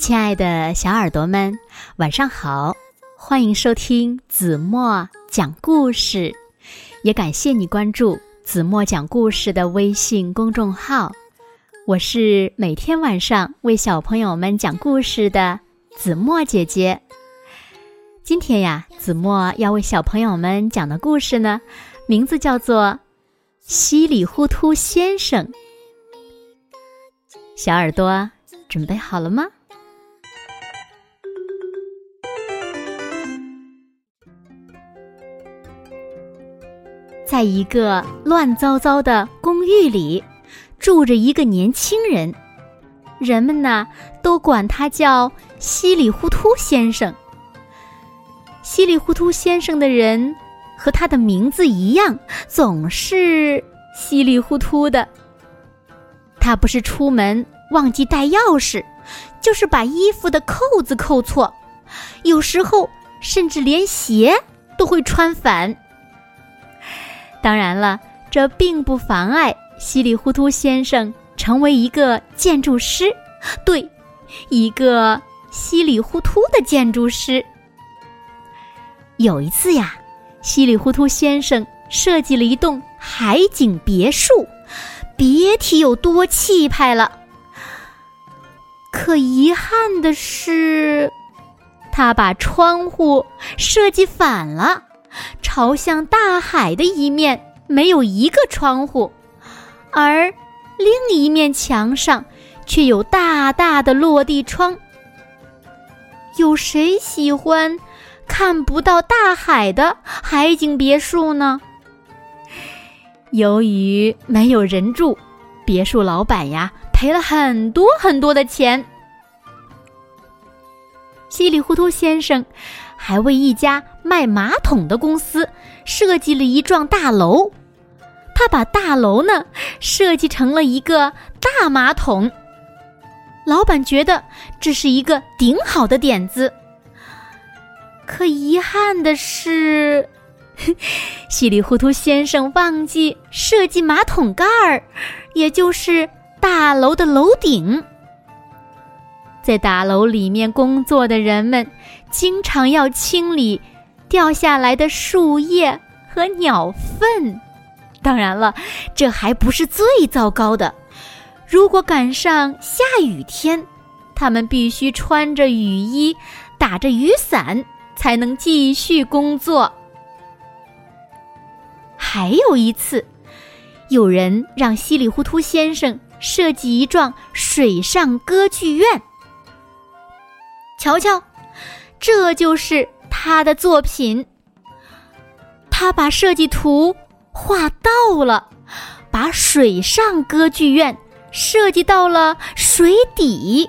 亲爱的小耳朵们，晚上好！欢迎收听子墨讲故事，也感谢你关注子墨讲故事的微信公众号。我是每天晚上为小朋友们讲故事的子墨姐姐。今天呀，子墨要为小朋友们讲的故事呢，名字叫做《稀里糊涂先生》。小耳朵准备好了吗？在一个乱糟糟的公寓里，住着一个年轻人，人们呢都管他叫稀里糊涂先生。稀里糊涂先生的人和他的名字一样，总是稀里糊涂的。他不是出门忘记带钥匙，就是把衣服的扣子扣错，有时候甚至连鞋都会穿反。当然了，这并不妨碍稀里糊涂先生成为一个建筑师，对，一个稀里糊涂的建筑师。有一次呀，稀里糊涂先生设计了一栋海景别墅，别提有多气派了。可遗憾的是，他把窗户设计反了。朝向大海的一面没有一个窗户，而另一面墙上却有大大的落地窗。有谁喜欢看不到大海的海景别墅呢？由于没有人住，别墅老板呀赔了很多很多的钱。稀里糊涂先生。还为一家卖马桶的公司设计了一幢大楼，他把大楼呢设计成了一个大马桶。老板觉得这是一个顶好的点子，可遗憾的是，稀里糊涂先生忘记设计马桶盖儿，也就是大楼的楼顶。在大楼里面工作的人们，经常要清理掉下来的树叶和鸟粪。当然了，这还不是最糟糕的。如果赶上下雨天，他们必须穿着雨衣，打着雨伞，才能继续工作。还有一次，有人让稀里糊涂先生设计一幢水上歌剧院。瞧瞧，这就是他的作品。他把设计图画到了，把水上歌剧院设计到了水底。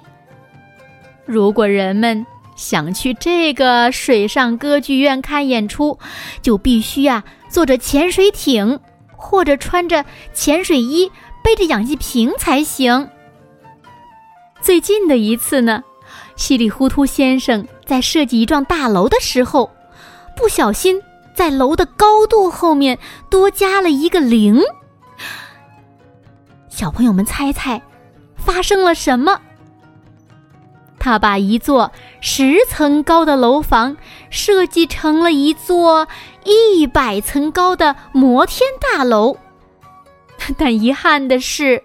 如果人们想去这个水上歌剧院看演出，就必须呀坐着潜水艇，或者穿着潜水衣，背着氧气瓶才行。最近的一次呢？稀里糊涂先生在设计一幢大楼的时候，不小心在楼的高度后面多加了一个零。小朋友们猜猜，发生了什么？他把一座十层高的楼房设计成了一座一百层高的摩天大楼，但遗憾的是，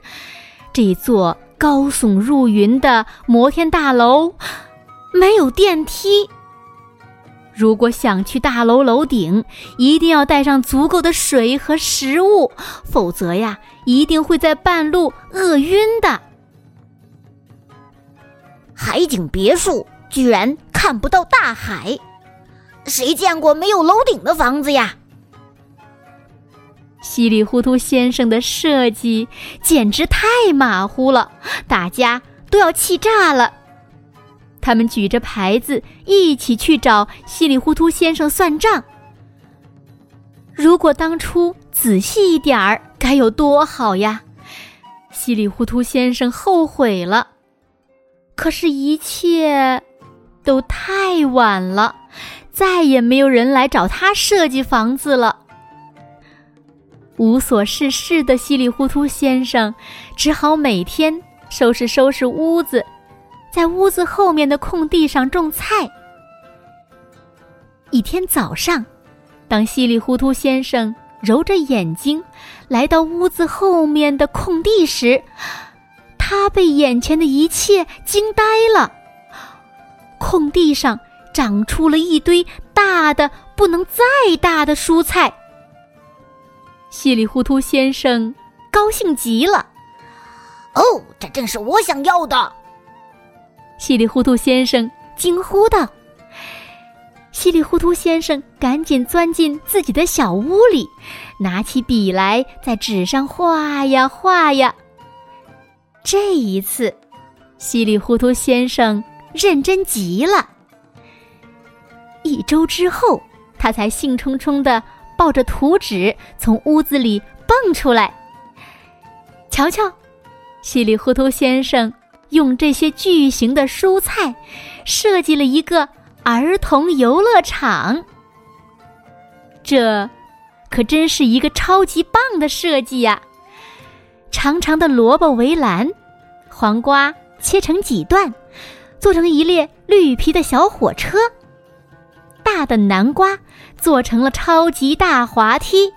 这座。高耸入云的摩天大楼没有电梯。如果想去大楼楼顶，一定要带上足够的水和食物，否则呀，一定会在半路饿晕的。海景别墅居然看不到大海，谁见过没有楼顶的房子呀？稀里糊涂先生的设计简直太马虎了，大家都要气炸了。他们举着牌子一起去找稀里糊涂先生算账。如果当初仔细一点儿，该有多好呀！稀里糊涂先生后悔了，可是，一切都太晚了，再也没有人来找他设计房子了。无所事事的稀里糊涂先生，只好每天收拾收拾屋子，在屋子后面的空地上种菜。一天早上，当稀里糊涂先生揉着眼睛来到屋子后面的空地时，他被眼前的一切惊呆了。空地上长出了一堆大的不能再大的蔬菜。稀里糊涂先生高兴极了。哦，这正是我想要的！稀里糊涂先生惊呼道。稀里糊涂先生赶紧钻进自己的小屋里，拿起笔来在纸上画呀画呀。这一次，稀里糊涂先生认真极了。一周之后，他才兴冲冲的抱着图纸从屋子里蹦出来。瞧瞧，稀里糊涂先生用这些巨型的蔬菜设计了一个。儿童游乐场，这可真是一个超级棒的设计呀！长长的萝卜围栏，黄瓜切成几段，做成一列绿皮的小火车；大的南瓜做成了超级大滑梯，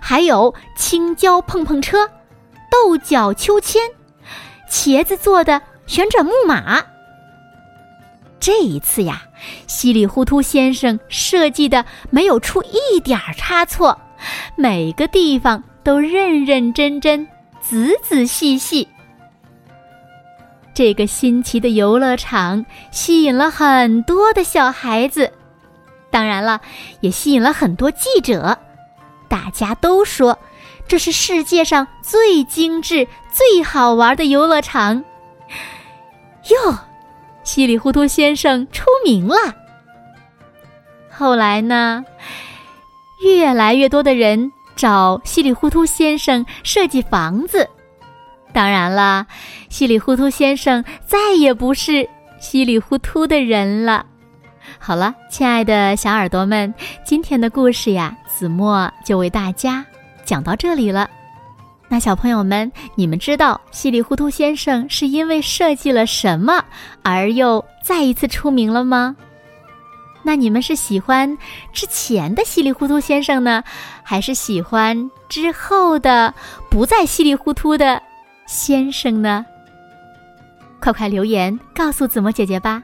还有青椒碰碰车、豆角秋千、茄子做的旋转木马。这一次呀，稀里糊涂先生设计的没有出一点差错，每个地方都认认真真、仔仔细细。这个新奇的游乐场吸引了很多的小孩子，当然了，也吸引了很多记者。大家都说，这是世界上最精致、最好玩的游乐场。哟。稀里糊涂先生出名了。后来呢，越来越多的人找稀里糊涂先生设计房子。当然了，稀里糊涂先生再也不是稀里糊涂的人了。好了，亲爱的小耳朵们，今天的故事呀，子墨就为大家讲到这里了。那小朋友们，你们知道稀里糊涂先生是因为设计了什么而又再一次出名了吗？那你们是喜欢之前的稀里糊涂先生呢，还是喜欢之后的不再稀里糊涂的先生呢？快快留言告诉子墨姐姐吧。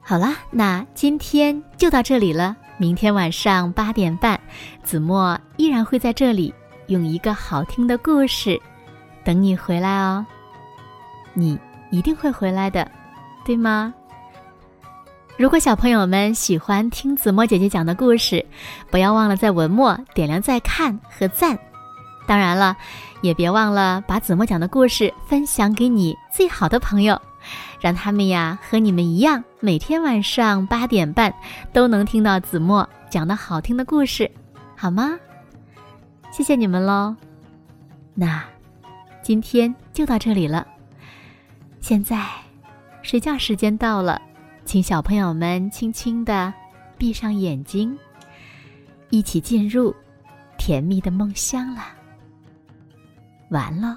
好了，那今天就到这里了。明天晚上八点半，子墨依然会在这里。用一个好听的故事等你回来哦，你一定会回来的，对吗？如果小朋友们喜欢听子墨姐姐讲的故事，不要忘了在文末点亮再看和赞。当然了，也别忘了把子墨讲的故事分享给你最好的朋友，让他们呀和你们一样，每天晚上八点半都能听到子墨讲的好听的故事，好吗？谢谢你们喽，那今天就到这里了。现在睡觉时间到了，请小朋友们轻轻的闭上眼睛，一起进入甜蜜的梦乡了。完喽。